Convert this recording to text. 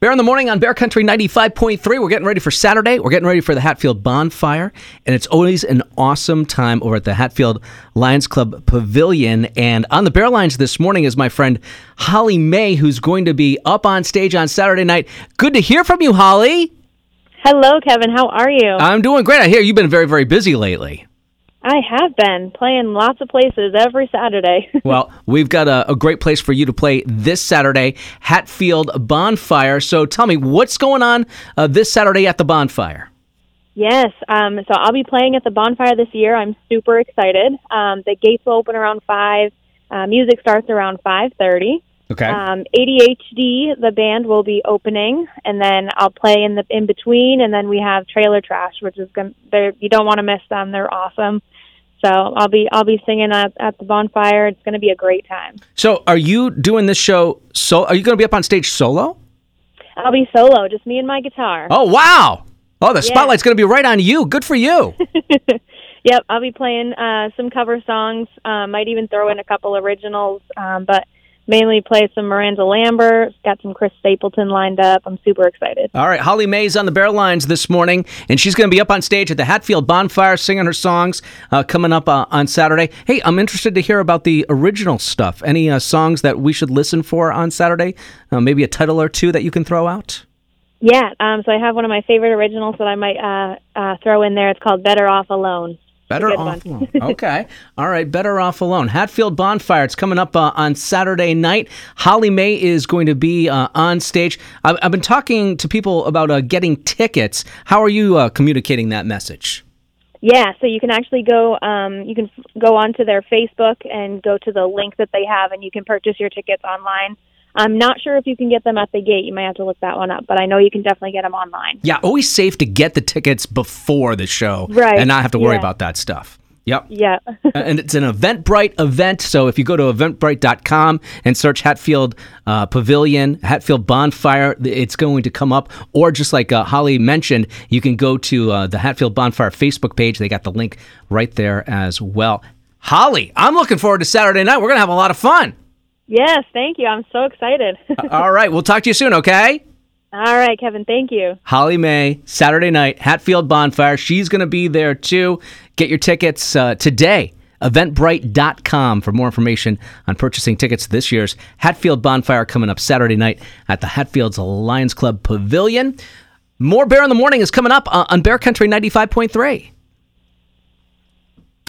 Bear in the morning on Bear Country 95.3. We're getting ready for Saturday. We're getting ready for the Hatfield Bonfire. And it's always an awesome time over at the Hatfield Lions Club Pavilion. And on the Bear Lines this morning is my friend Holly May, who's going to be up on stage on Saturday night. Good to hear from you, Holly. Hello, Kevin. How are you? I'm doing great. I hear you've been very, very busy lately. I have been playing lots of places every Saturday. well, we've got a, a, great place for you to play this Saturday, Hatfield Bonfire. So tell me, what's going on uh, this Saturday at the bonfire? Yes, um, so I'll be playing at the bonfire this year. I'm super excited. Um, the gates will open around five. Uh, music starts around five thirty. Okay. Um, ADHD, the band will be opening, and then I'll play in the in between, and then we have Trailer Trash, which is going. To be, you don't want to miss them. They're awesome. So I'll be I'll be singing at, at the bonfire. It's going to be a great time. So are you doing this show? So are you going to be up on stage solo? I'll be solo, just me and my guitar. Oh wow! Oh, the yeah. spotlight's going to be right on you. Good for you. yep, I'll be playing uh, some cover songs. Uh, might even throw in a couple originals, um, but mainly play some Miranda Lambert. Got some Chris Stapleton lined up. I'm super excited. All right, Holly May's on the Bear Lines this morning, and she's going to be up on stage at the Hatfield Bonfire singing her songs uh, coming up uh, on Saturday. Hey, I'm interested to hear about the original stuff. Any uh, songs that we should listen for on Saturday? Uh, maybe a title or two that you can throw out? Yeah, um, so I have one of my favorite originals that I might uh, uh, throw in there. It's called Better Off Alone. Better off alone. okay. All right. Better off alone. Hatfield Bonfire. It's coming up uh, on Saturday night. Holly May is going to be uh, on stage. I've, I've, been talking to people about uh, getting tickets. How are you uh, communicating that message? Yeah, so you can actually go. Um, you can go onto their Facebook and go to the link that they have, and you can purchase your tickets online. I'm not sure if you can get them at the gate. You might have to look that one up, but I know you can definitely get them online. Yeah, always safe to get the tickets before the show, right? And not have to worry yeah. about that stuff. Yep. Yeah. and it's an Eventbrite event. So if you go to eventbrite.com and search Hatfield uh, Pavilion, Hatfield Bonfire, it's going to come up. Or just like uh, Holly mentioned, you can go to uh, the Hatfield Bonfire Facebook page. They got the link right there as well. Holly, I'm looking forward to Saturday night. We're going to have a lot of fun. Yes, thank you. I'm so excited. All right. We'll talk to you soon, okay? All right, Kevin. Thank you. Holly May, Saturday night, Hatfield Bonfire. She's going to be there too. Get your tickets uh, today. Eventbrite.com for more information on purchasing tickets to this year's Hatfield Bonfire coming up Saturday night at the Hatfields Lions Club Pavilion. More Bear in the Morning is coming up uh, on Bear Country 95.3.